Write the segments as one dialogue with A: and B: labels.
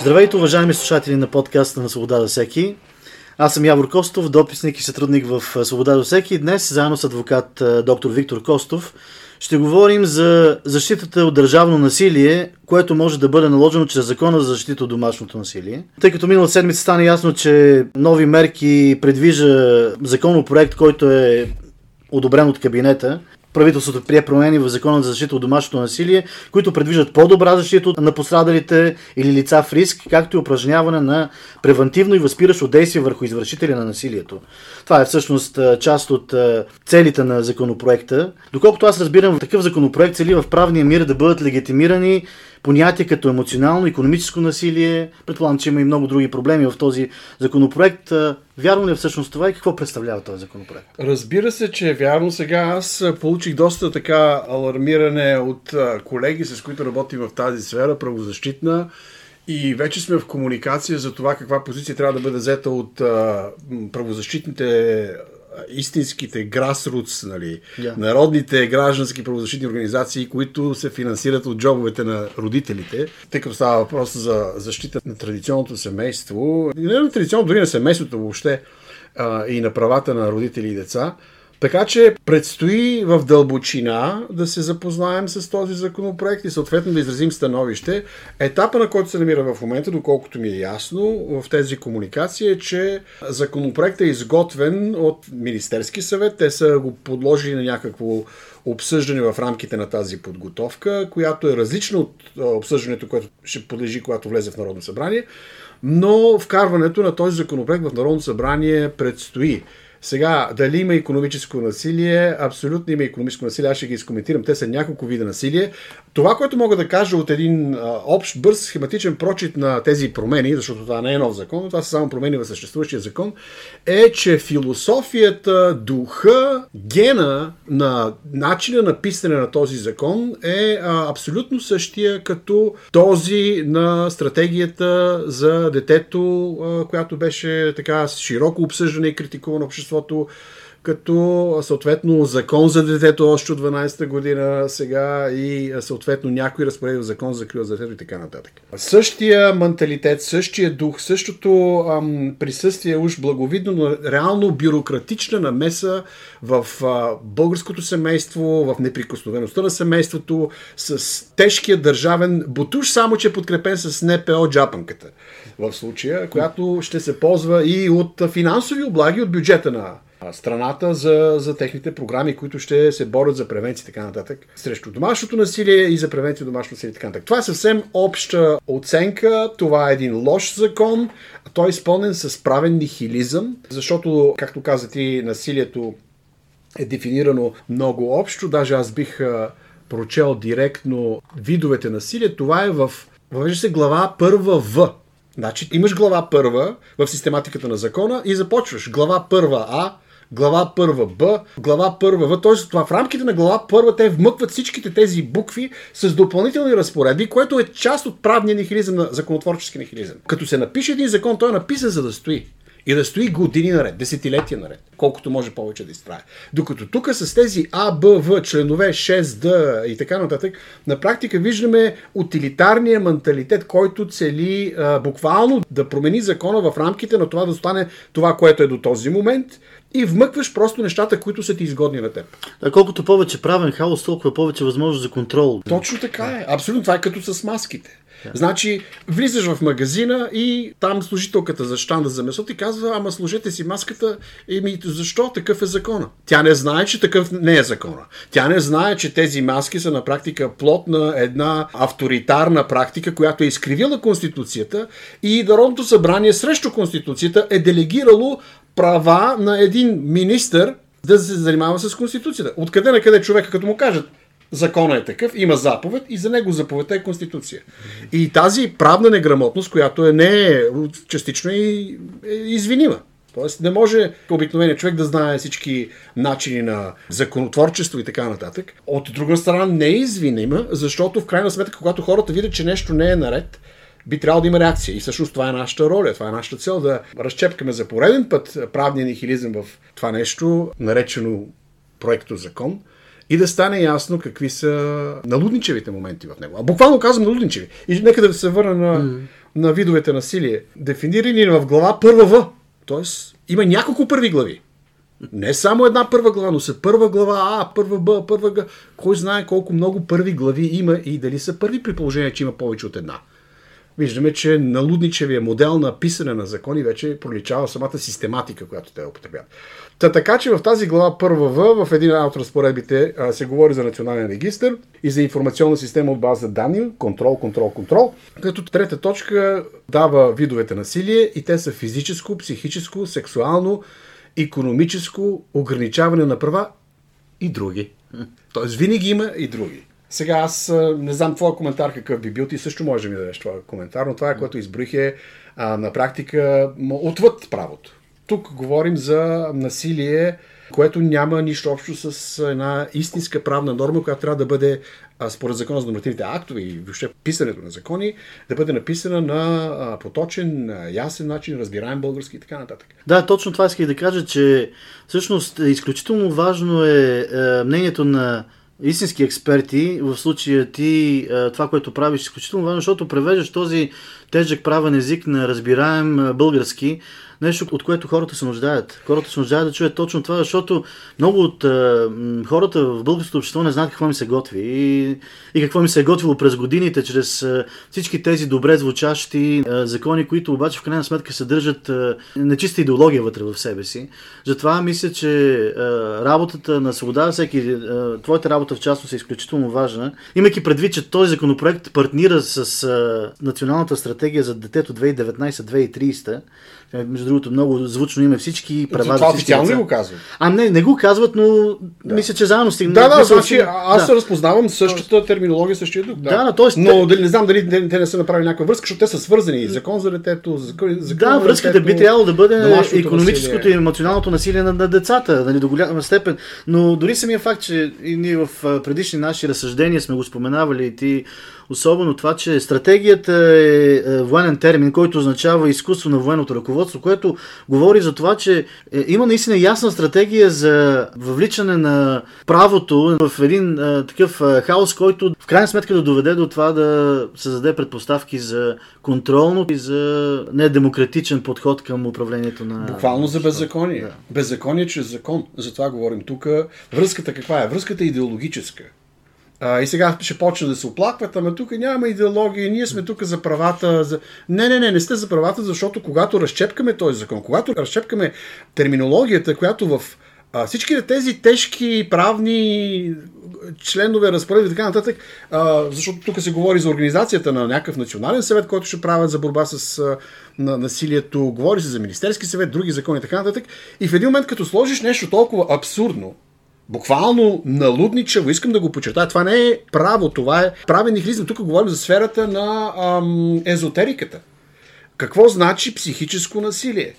A: Здравейте, уважаеми слушатели на подкаста на Свобода за всеки. Аз съм Явор Костов, дописник и сътрудник в Свобода за всеки. Днес, заедно с адвокат доктор Виктор Костов, ще говорим за защитата от държавно насилие, което може да бъде наложено чрез закона за защита от домашното насилие. Тъй като миналата седмица стана ясно, че нови мерки предвижда законопроект, който е одобрен от кабинета, правителството прие промени в закона за защита от домашното насилие, които предвиждат по-добра защита на пострадалите или лица в риск, както и упражняване на превентивно и възпиращо действие върху извършители на насилието. Това е всъщност част от целите на законопроекта. Доколкото аз разбирам, такъв законопроект цели в правния мир да бъдат легитимирани понятия като емоционално, економическо насилие. Предполагам, че има и много други проблеми в този законопроект. Вярно ли е всъщност това и какво представлява този законопроект?
B: Разбира се, че е вярно. Сега аз получих доста така алармиране от колеги, с които работим в тази сфера, правозащитна. И вече сме в комуникация за това каква позиция трябва да бъде взета от правозащитните истинските грасруц, нали, yeah. народните граждански правозащитни организации, които се финансират от джобовете на родителите, тъй като става въпрос за защита на традиционното семейство, не на традиционно, дори на семейството въобще а, и на правата на родители и деца. Така че предстои в дълбочина да се запознаем с този законопроект и съответно да изразим становище. Етапа, на който се намира в момента, доколкото ми е ясно в тези комуникации, е, че законопроектът е изготвен от Министерски съвет. Те са го подложили на някакво обсъждане в рамките на тази подготовка, която е различна от обсъждането, което ще подлежи, когато влезе в Народно събрание. Но вкарването на този законопроект в Народно събрание предстои. Сега, дали има економическо насилие? Абсолютно има економическо насилие. Аз ще ги изкоментирам. Те са няколко вида насилие. Това, което мога да кажа от един а, общ, бърз, схематичен прочит на тези промени, защото това не е нов закон, това са само промени в съществуващия закон, е, че философията, духа, гена на начина на писане на този закон е а, абсолютно същия като този на стратегията за детето, а, която беше така широко обсъждане и критикувана обществото като съответно закон за детето още от 12-та година сега и съответно някои разпореди в закон за закрила за детето и така нататък. Същия менталитет, същия дух, същото ам, присъствие уж благовидно, но реално бюрократична намеса в а, българското семейство, в неприкосновеността на семейството, с тежкия държавен бутуш, само че е подкрепен с НПО джапанката в случая, която ще се ползва и от финансови облаги от бюджета на страната за, за техните програми, които ще се борят за превенция така нататък, срещу домашното насилие и за превенция на домашното насилие и така нататък. Това е съвсем обща оценка, това е един лош закон, той е изпълнен с правен нихилизъм, защото, както каза ти, насилието е дефинирано много общо, даже аз бих прочел директно видовете насилие, това е в Въвежда се глава първа В. Значи имаш глава първа в систематиката на закона и започваш. Глава първа А, глава първа Б, глава първа В. Тоест, това в рамките на глава първа те вмъкват всичките тези букви с допълнителни разпоредби, което е част от правния нихилизъм на законотворчески нихилизъм. Като се напише един закон, той е написан за да стои и да стои години наред, десетилетия наред, колкото може повече да изтрае. Докато тук с тези А, Б, В, членове 6, Д и така нататък, на практика виждаме утилитарния менталитет, който цели а, буквално да промени закона в рамките на това да стане това, което е до този момент и вмъкваш просто нещата, които са ти изгодни на теб.
A: А колкото повече правен хаос, толкова повече възможност за контрол.
B: Точно така е. Абсолютно. Това е като с маските. Значи, влизаш в магазина и там служителката за щанда за месото и казва, ама служете си маската. Еми, защо такъв е закона? Тя не знае, че такъв не е закона. Тя не знае, че тези маски са на практика плод на една авторитарна практика, която е изкривила Конституцията и Народното събрание срещу Конституцията е делегирало права на един министър да се занимава с Конституцията. Откъде на къде човека, като му кажат, закона е такъв, има заповед и за него заповедта е Конституция. И тази правна неграмотност, която е не е частично и е извинима. Тоест не може обикновеният човек да знае всички начини на законотворчество и така нататък. От друга страна не е извинима, защото в крайна сметка, когато хората видят, че нещо не е наред, би трябвало да има реакция. И всъщност това е нашата роля, това е нашата цел да разчепкаме за пореден път правния нихилизъм в това нещо, наречено проекто закон, и да стане ясно какви са налудничевите моменти в него. А буквално казвам налудничеви. И нека да се върна на, mm. на видовете насилие, дефинирани в глава първа В. Тоест, има няколко първи глави. Не само една първа глава, но са първа глава А, първа Б, първа Г. Кой знае колко много първи глави има и дали са първи при положение, че има повече от една. Виждаме, че налудничевия модел на писане на закони вече проличава самата систематика, която те употребяват. Та така, че в тази глава първа В, в един от разпоредбите се говори за национален регистр и за информационна система от база данни, контрол, контрол, контрол, като трета точка дава видовете насилие и те са физическо, психическо, сексуално, економическо, ограничаване на права и други. Тоест винаги има и други. Сега аз не знам твоя коментар какъв би бил, ти също може да ми дадеш твоя коментар, но това, е, което изброих е а, на практика отвъд правото. Тук говорим за насилие, което няма нищо общо с една истинска правна норма, която трябва да бъде, според закона за нормативните актове и въобще писането на закони, да бъде написана на поточен, ясен начин, разбираем български и така нататък.
A: Да, точно това исках да кажа, че всъщност изключително важно е, е мнението на истински експерти, в случая ти това, което правиш, е изключително важно, защото превеждаш този тежък правен език на разбираем български, нещо, от което хората се нуждаят. Хората се нуждаят да чуят точно това, защото много от а, хората в българското общество не знаят какво ми се готви и, и какво ми се е готвило през годините, чрез а, всички тези добре звучащи а, закони, които обаче в крайна сметка съдържат а, нечиста идеология вътре в себе си. Затова мисля, че а, работата на свобода, всеки, а, твоята работа в частност е изключително важна, имайки предвид, че този законопроект партнира с а, Националната стратегия за детето 2019-2030, е, между другото, много звучно име всички
B: права. Това официално ли го казват?
A: А не, не го казват, но да. мисля, че заедно стигна.
B: Да, да, значи аз да. разпознавам същата терминология, същия дух.
A: Да, да т.е.
B: но дали, не знам дали те, те не са направили някаква връзка, защото те са свързани. Закон за детето, закон, закон
A: Да, връзката би трябвало да бъде економическото и емоционалното насилие на, на децата, нали, до голяма степен. Но дори самия факт, че и ние в предишни наши разсъждения сме го споменавали и ти особено това, че стратегията е, е военен термин, който означава изкуство на военното ръководство, което говори за това, че е, има наистина ясна стратегия за въвличане на правото в един а, е, такъв а, хаос, който в крайна сметка да доведе до това да създаде предпоставки за контролно и за недемократичен подход към управлението на...
B: Буквално за беззаконие. Да. Беззаконие чрез закон. За това говорим тук. Връзката каква е? Връзката е идеологическа. А, и сега ще почне да се оплакват, ама тук няма идеология, ние сме тук за правата. За... Не, не, не, не сте за правата, защото когато разчепкаме този закон, когато разчепкаме терминологията, която в а, всички тези тежки правни членове, разпоредби и така нататък, а, защото тук се говори за организацията на някакъв национален съвет, който ще правят за борба с а, на, насилието, говори се за Министерски съвет, други закони и така нататък. И в един момент, като сложиш нещо толкова абсурдно, буквално налудничаво, искам да го подчертая, това не е право, това е правен нихилизъм. Тук говорим за сферата на ам, езотериката. Какво значи психическо насилие?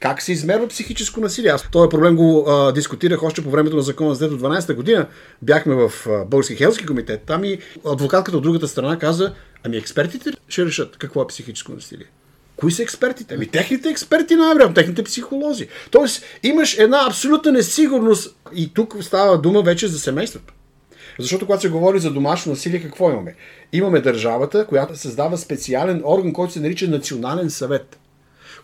B: Как се измерва психическо насилие? Аз този проблем го а, дискутирах още по времето на закона за дето 12-та година. Бяхме в а, Български хелски комитет. Там и адвокатката от другата страна каза, ами експертите ще решат какво е психическо насилие. Кои са експертите? Ами техните експерти най техните психолози. Тоест имаш една абсолютна несигурност и тук става дума вече за семейството. Защото когато се говори за домашно насилие, какво имаме? Имаме държавата, която създава специален орган, който се нарича Национален съвет.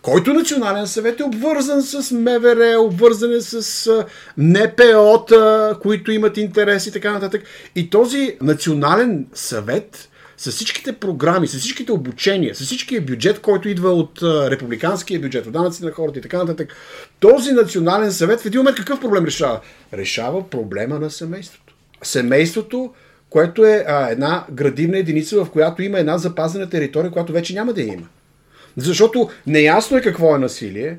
B: Който национален съвет е обвързан с МВР, обвързан е с НПО-та, които имат интерес и така нататък. И този национален съвет с всичките програми, с всичките обучения, с всичкия бюджет, който идва от републиканския бюджет, от данъци на хората и така нататък, този национален съвет в един момент какъв проблем решава? Решава проблема на семейството. Семейството, което е а, една градивна единица, в която има една запазена територия, която вече няма да има. Защото неясно е какво е насилие,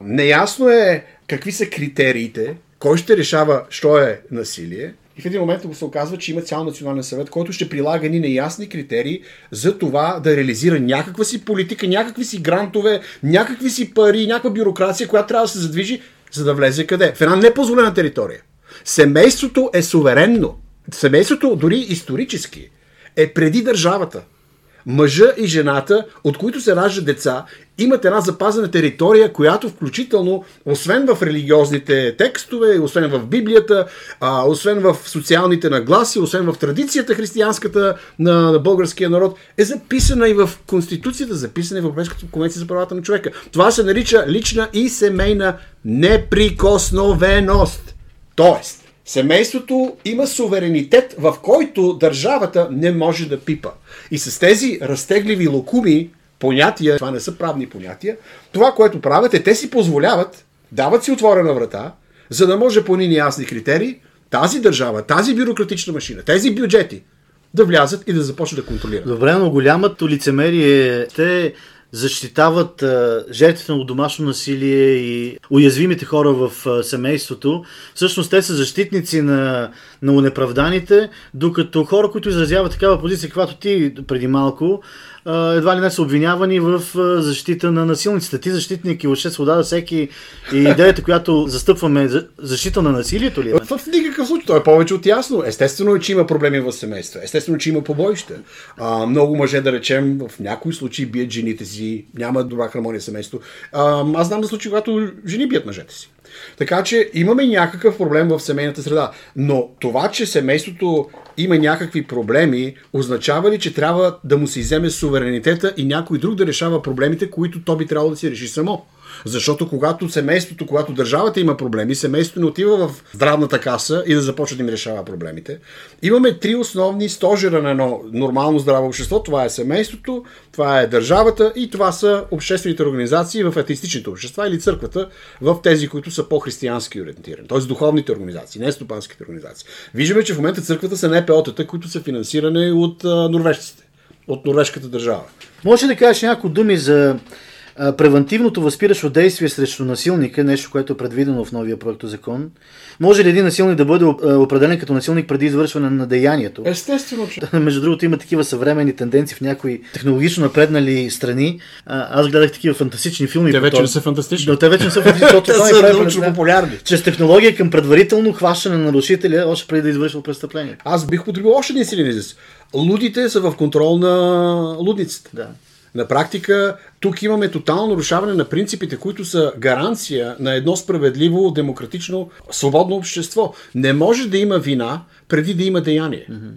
B: неясно е какви са критериите, кой ще решава, що е насилие, и в един момент се оказва, че има цял национален съвет, който ще прилага ни неясни критерии за това да реализира някаква си политика, някакви си грантове, някакви си пари, някаква бюрокрация, която трябва да се задвижи, за да влезе къде? В една непозволена територия. Семейството е суверенно. Семейството, дори исторически, е преди държавата. Мъжа и жената, от които се раждат деца, имат една запазена територия, която включително, освен в религиозните текстове, освен в Библията, а, освен в социалните нагласи, освен в традицията християнската на, на българския народ, е записана и в Конституцията, записана и в Европейската конвенция за правата на човека. Това се нарича лична и семейна неприкосновеност. Тоест, Семейството има суверенитет, в който държавата не може да пипа. И с тези разтегливи локуми, понятия, това не са правни понятия, това, което правят е, те си позволяват, дават си отворена врата, за да може по ни ясни критерии тази държава, тази бюрократична машина, тези бюджети да влязат и да започнат да контролират.
A: Добре, но голямото лицемерие те защитават жертвите на домашно насилие и уязвимите хора в семейството. Всъщност те са защитници на, на унеправданите, докато хора, които изразяват такава позиция, каквато ти преди малко, едва ли не са обвинявани в защита на насилниците. Ти защитник и въобще свобода да всеки и идеята, която застъпваме, защита на насилието ли е?
B: В никакъв случай. То е повече от ясно. Естествено е, че има проблеми в семейства. Естествено, че има побоище. А, много мъже, да речем, в някои случаи бият жените си, няма добра хармония в семейство. А, аз знам за случаи, когато жени бият мъжете си. Така че имаме някакъв проблем в семейната среда. Но това, че семейството има някакви проблеми, означава ли, че трябва да му се иземе суверенитета и някой друг да решава проблемите, които то би трябвало да си реши само? Защото когато семейството, когато държавата има проблеми, семейството не отива в здравната каса и да започне да им решава проблемите. Имаме три основни стожера на едно нормално здраво общество. Това е семейството, това е държавата и това са обществените организации в атеистичните общества или църквата в тези, които са по-християнски ориентирани. Т.е. духовните организации, не стопанските организации. Виждаме, че в момента църквата са НПО-тата, които са финансирани от норвежците, от норвежката държава.
A: Може да кажеш някои думи за превентивното възпиращо действие срещу насилника, нещо, което е предвидено в новия проект закон. Може ли един насилник да бъде определен като насилник преди извършване на деянието?
B: Естествено, че.
A: Между другото, има такива съвременни тенденции в някои технологично напреднали страни. Аз гледах такива фантастични филми.
B: Те вече не са фантастични.
A: Но те вече не са фантастични,
B: защото това са научно популярни.
A: Чрез технология към предварително хващане на нарушителя, още преди да извършва престъпление.
B: Аз бих потребил още един силен израз. Лудите са в контрол на лудницата.
A: Да.
B: На практика, тук имаме тотално нарушаване на принципите, които са гаранция на едно справедливо, демократично, свободно общество. Не може да има вина преди да има деяние. Mm-hmm.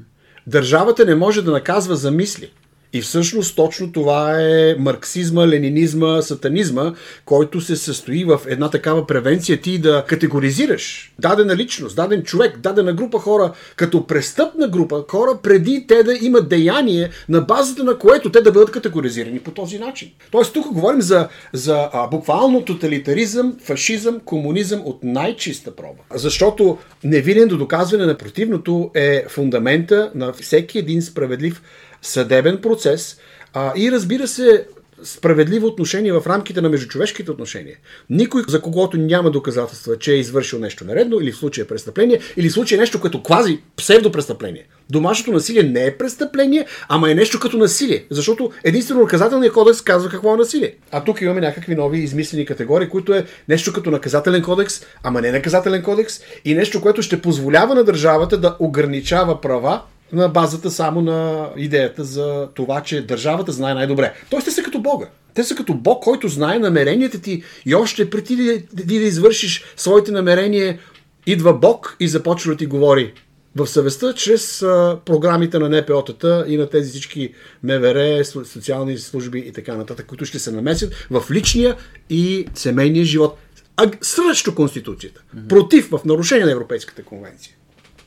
B: Държавата не може да наказва за мисли. И всъщност точно това е марксизма, ленинизма, сатанизма, който се състои в една такава превенция ти да категоризираш дадена личност, даден човек, дадена група хора като престъпна група хора, преди те да имат деяние на базата на което те да бъдат категоризирани по този начин. Тоест тук говорим за, за а, буквално тоталитаризъм, фашизъм, комунизъм от най-чиста проба. Защото невинен до доказване на противното е фундамента на всеки един справедлив съдебен процес а, и разбира се, справедливо отношение в рамките на междучовешките отношения. Никой, за когото няма доказателства, че е извършил нещо наредно, или в случая престъпление, или в случая нещо като квази псевдопрестъпление. Домашното насилие не е престъпление, ама е нещо като насилие. Защото единствено наказателният кодекс казва какво е насилие. А тук имаме някакви нови измислени категории, които е нещо като наказателен кодекс, ама не наказателен кодекс, и нещо, което ще позволява на държавата да ограничава права на базата само на идеята за това, че държавата знае най-добре. Тоест те са като Бога. Те са като Бог, който знае намеренията ти и още преди да, да, извършиш своите намерения, идва Бог и започва да ти говори в съвестта чрез а, програмите на НПО-тата и на тези всички МВР, социални служби и така нататък, които ще се намесят в личния и семейния живот. А срещу Конституцията. Mm-hmm. Против, в нарушение на Европейската конвенция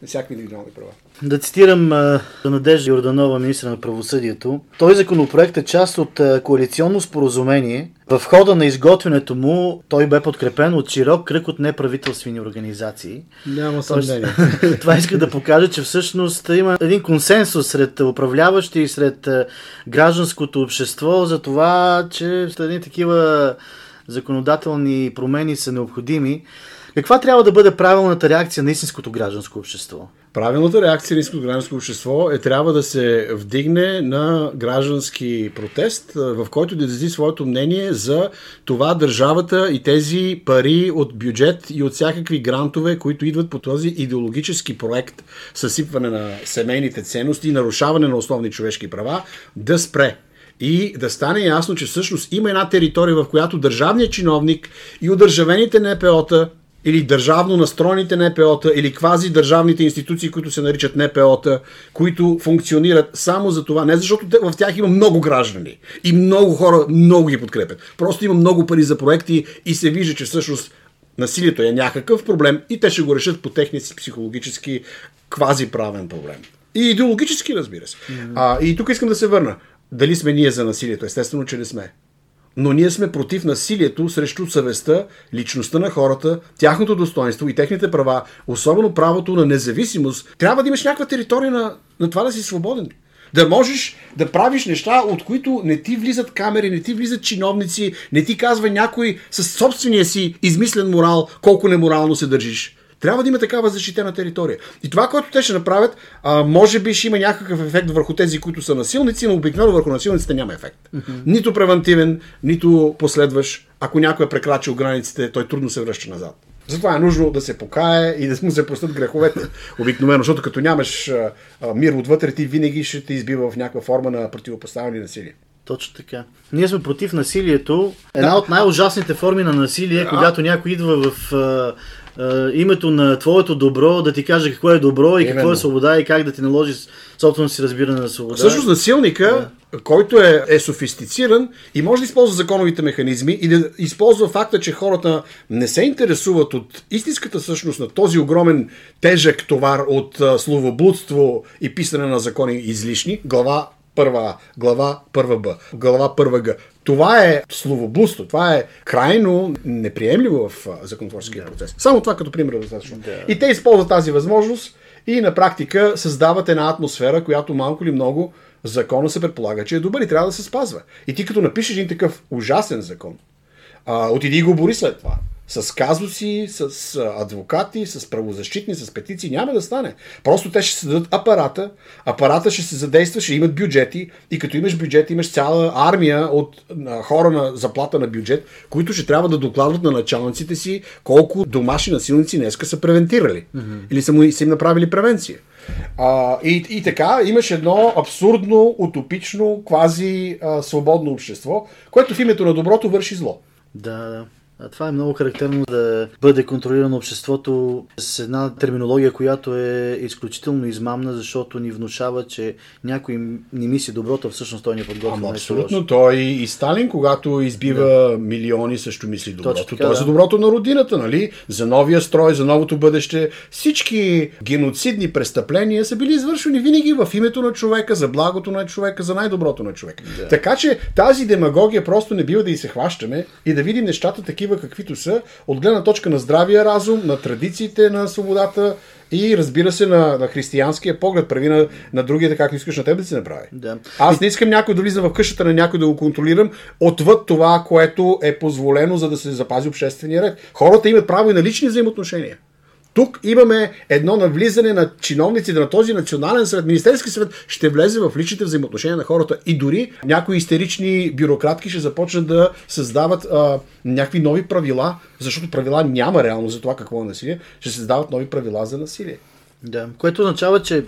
B: на всякакви индивидуални права.
A: Да цитирам Надежда Йорданова, министра на правосъдието. Той законопроект е част от коалиционно споразумение. В хода на изготвянето му той бе подкрепен от широк кръг от неправителствени организации.
B: Няма съмнение.
A: това иска да покаже, че всъщност има един консенсус сред управляващи и сред гражданското общество за това, че едни такива законодателни промени са необходими. Каква трябва да бъде правилната реакция на истинското гражданско общество?
B: Правилната реакция на истинското гражданско общество е трябва да се вдигне на граждански протест, в който да изрази своето мнение за това държавата и тези пари от бюджет и от всякакви грантове, които идват по този идеологически проект съсипване на семейните ценности и нарушаване на основни човешки права, да спре и да стане ясно, че всъщност има една територия, в която държавният чиновник и удържавените НПО-та или държавно настроените НПО-та, или квази държавните институции, които се наричат НПО-та, които функционират само за това. Не защото в тях има много граждани и много хора много ги подкрепят. Просто има много пари за проекти и се вижда, че всъщност насилието е някакъв проблем и те ще го решат по техния си психологически квази правен проблем. И идеологически, разбира се. Mm-hmm. А, и тук искам да се върна. Дали сме ние за насилието? Естествено, че не сме но ние сме против насилието срещу съвестта, личността на хората, тяхното достоинство и техните права, особено правото на независимост. Трябва да имаш някаква територия на, на това да си свободен. Да можеш да правиш неща, от които не ти влизат камери, не ти влизат чиновници, не ти казва някой със собствения си измислен морал колко неморално се държиш. Трябва да има такава защитена територия. И това, което те ще направят, а, може би ще има някакъв ефект върху тези, които са насилници, но обикновено върху насилниците няма ефект. Mm-hmm. Нито превентивен, нито последващ. Ако някой е прекрачил границите, той трудно се връща назад. Затова е нужно да се покае и да му се простят греховете. Обикновено, защото като нямаш а, а, мир отвътре, ти винаги ще те избива в някаква форма на противопоставяне насилие.
A: Точно така. Ние сме против насилието. Една да. от най-ужасните форми на насилие, е, когато някой идва в а, името на твоето добро, да ти каже какво е добро и какво е свобода и как да ти наложи собствено си разбиране на свобода.
B: Всъщност насилника, да. който е, е софистициран и може да използва законовите механизми и да използва факта, че хората не се интересуват от истинската същност на този огромен тежък товар от а, словоблудство и писане на закони излишни, глава първа глава първа Б, глава първа Г. Това е словоблудство, това е крайно неприемливо в законотворческия процес. Само това като пример е достатъчно. Да. И те използват тази възможност и на практика създават една атмосфера, която малко или много закона се предполага, че е добър и трябва да се спазва. И ти като напишеш един такъв ужасен закон, а, отиди и го бори след това с казуси, с адвокати, с правозащитни, с петиции. Няма да стане. Просто те ще се дадат апарата, апарата ще се задейства, ще имат бюджети и като имаш бюджет, имаш цяла армия от хора на заплата на бюджет, които ще трябва да докладват на началниците си колко домашни насилници днеска са превентирали. Mm-hmm. Или са, му, са им направили превенция. А, и, и така имаш едно абсурдно, утопично, квази а, свободно общество, което в името на доброто върши зло.
A: Да, да. Това е много характерно да бъде контролирано обществото с една терминология, която е изключително измамна, защото ни внушава, че някой не мисли доброто, а всъщност той ни е подготвя.
B: Ама абсолютно. Той и Сталин, когато избива да. милиони, също мисли доброто. Така, той е да. за доброто на родината, нали? За новия строй, за новото бъдеще. Всички геноцидни престъпления са били извършени винаги в името на човека, за благото на човека, за най-доброто на човека. Да. Така че тази демагогия просто не бива да и се хващаме и да видим нещата такива такива каквито са, от гледна точка на здравия разум, на традициите на свободата и разбира се на, на християнския поглед. Прави на, на другите, както искаш на теб да си направи.
A: Да.
B: Аз не искам някой да влиза в къщата на някой да го контролирам отвъд това, което е позволено, за да се запази обществения ред. Хората имат право и на лични взаимоотношения. Тук имаме едно навлизане на чиновниците на този национален съвет. Министерски съвет ще влезе в личните взаимоотношения на хората и дори някои истерични бюрократки ще започнат да създават а, някакви нови правила, защото правила няма реално за това какво е насилие, ще създават нови правила за насилие.
A: Да, което означава, че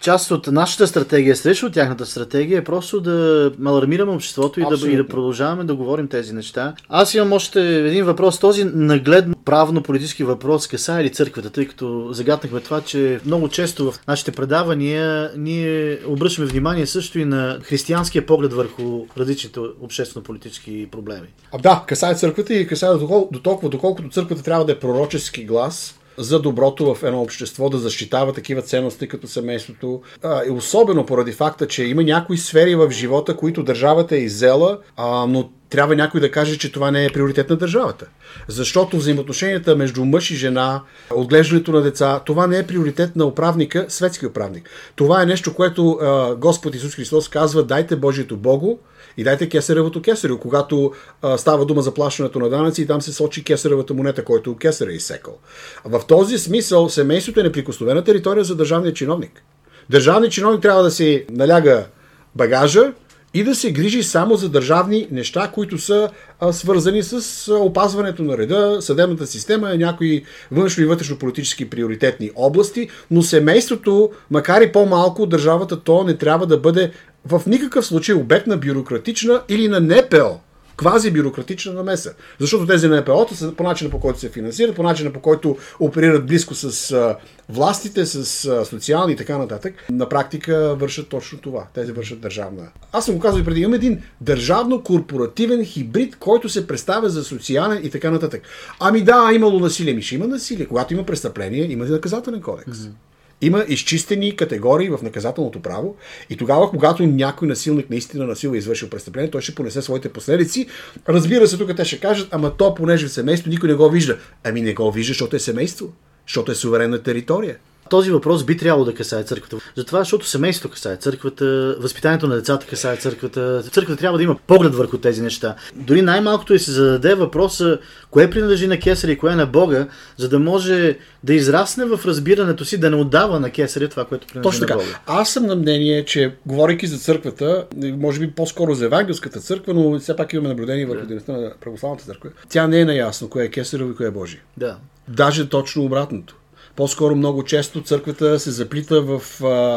A: част от нашата стратегия срещу тяхната стратегия е просто да алармираме обществото и да, и да продължаваме да говорим тези неща. Аз имам още един въпрос. Този нагледно правно-политически въпрос касае ли църквата, тъй като загаднахме това, че много често в нашите предавания ние обръщаме внимание също и на християнския поглед върху различните обществено-политически проблеми.
B: А, да, касае църквата и касае до, до толкова, доколкото църквата трябва да е пророчески глас за доброто в едно общество, да защитава такива ценности като семейството. А, и особено поради факта, че има някои сфери в живота, които държавата е иззела, а, но трябва някой да каже, че това не е приоритет на държавата. Защото взаимоотношенията между мъж и жена, отглеждането на деца, това не е приоритет на управника, светски управник. Това е нещо, което а, Господ Исус Христос казва, дайте Божието Богу и дайте кесаревото кесарево, когато а, става дума за плащането на данъци и там се сочи кесаревата монета, който кесар е изсекал. В този смисъл семейството е неприкосновена територия за държавния чиновник. Държавният чиновник трябва да се наляга багажа, и да се грижи само за държавни неща, които са а, свързани с опазването на реда, съдебната система, някои външно и вътрешно политически приоритетни области, но семейството, макар и по-малко, държавата то не трябва да бъде в никакъв случай обект на бюрократична или на НПО квази бюрократична намеса. Защото тези НПО-та са по начина по който се финансират, по начина по който оперират близко с а, властите, с а, социални и така нататък, на практика вършат точно това. Тези вършат държавна. Аз съм го казал и преди, имам един държавно-корпоративен хибрид, който се представя за социален и така нататък. Ами да, имало насилие. Ми ще има насилие. Когато има престъпление, има наказателен кодекс. Mm-hmm. Има изчистени категории в наказателното право и тогава, когато някой насилник наистина насилва и извършил престъпление, той ще понесе своите последици. Разбира се, тук те ще кажат, ама то, понеже в семейство, никой не го вижда. Ами не го вижда, защото е семейство, защото е суверенна територия.
A: Този въпрос би трябвало да касае църквата. Затова, защото семейството касае църквата, възпитанието на децата касае църквата. Църквата трябва да има поглед върху тези неща. Дори най-малкото е се зададе въпроса, кое принадлежи на кесаря и кое на Бога, за да може да израсне в разбирането си, да не отдава на кесаря това, което принадлежи
B: Точно така.
A: на Бога.
B: Аз съм на мнение, че говорейки за църквата, може би по-скоро за евангелската църква, но все пак имаме наблюдение върху дейността на православната църква. Тя не е наясно кое е кесарево и кое е Божие.
A: Да.
B: Даже точно обратното. По-скоро много често църквата се заплита в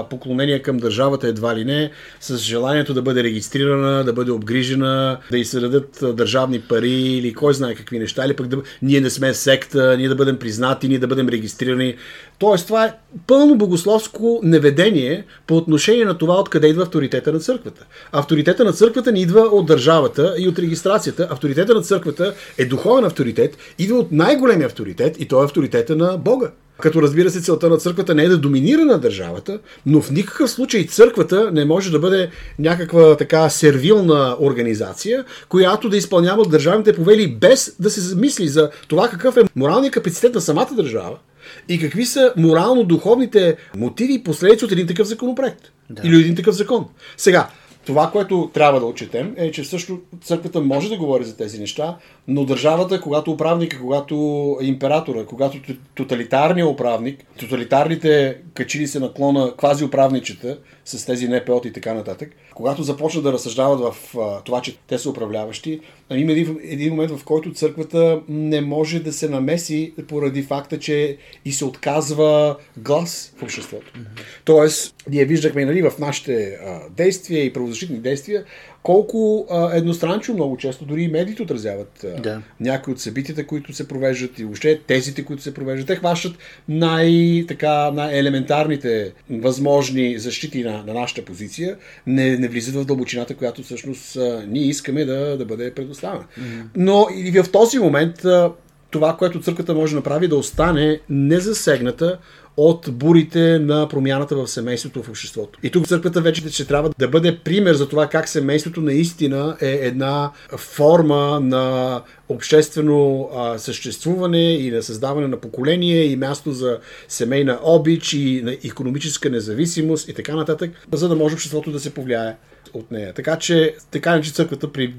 B: поклонение към държавата едва ли не, с желанието да бъде регистрирана, да бъде обгрижена, да й се дадат държавни пари или кой знае какви неща, или пък да, ние не сме секта, ние да бъдем признати, ние да бъдем регистрирани. Тоест, това е пълно богословско неведение по отношение на това откъде идва авторитета на църквата. Авторитета на църквата не идва от държавата и от регистрацията. Авторитета на църквата е духовен авторитет, идва от най-големия авторитет и то е авторитета на Бога. Като разбира се, целта на църквата не е да доминира на държавата, но в никакъв случай църквата не може да бъде някаква така сервилна организация, която да изпълнява държавните повели без да се замисли за това какъв е моралният капацитет на самата държава и какви са морално-духовните мотиви и последици от един такъв законопроект. Да. Или един такъв закон. Сега, това, което трябва да отчетем, е, че също църквата може да говори за тези неща, но държавата, когато управника, когато императора, когато тоталитарният управник, тоталитарните качили се наклона квази управничета с тези НПО и така нататък, когато започнат да разсъждават в това, че те са управляващи, има един, един момент, в който църквата не може да се намеси поради факта, че и се отказва глас в обществото. Тоест, ние виждахме нали, в нашите а, действия и правозащитни действия, колко а, едностранчо много често дори и медиите отразяват а, да. някои от събитията, които се провеждат и въобще тезите, които се провеждат. Те хващат най- така, най-елементарните възможни защити на, на нашата позиция, не, не влизат в дълбочината, която всъщност а, ние искаме да, да бъде предоставена. Mm-hmm. Но и в този момент а, това, което църквата може да направи, да остане незасегната от бурите на промяната в семейството в обществото. И тук църквата вече ще трябва да бъде пример за това как семейството наистина е една форма на обществено а, съществуване и на създаване на поколение и място за семейна обич и на економическа независимост и така нататък, за да може обществото да се повлияе от нея. Така че, така че църквата при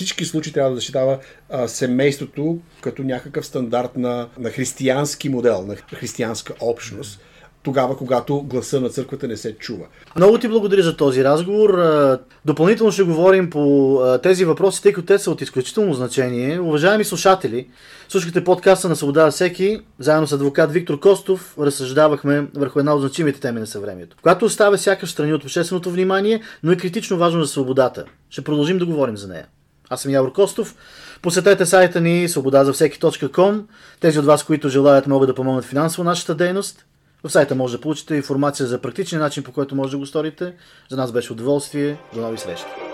B: всички случаи трябва да защитава а, семейството като някакъв стандарт на, на християнски модел, на християнска общност тогава, когато гласа на църквата не се чува.
A: Много ти благодаря за този разговор. Допълнително ще говорим по тези въпроси, тъй като те са от изключително значение. Уважаеми слушатели, слушахте подкаста на Свобода всеки. Заедно с адвокат Виктор Костов разсъждавахме върху една от значимите теми на съвремието, която оставя сякаш страни от общественото внимание, но е критично важно за свободата. Ще продължим да говорим за нея. Аз съм Явор Костов. Посетете сайта ни свободазавсеки.com. Тези от вас, които желаят, могат да помогнат финансово нашата дейност. В сайта може да получите информация за практичен начин, по който може да го сторите. За нас беше удоволствие. До нови срещи!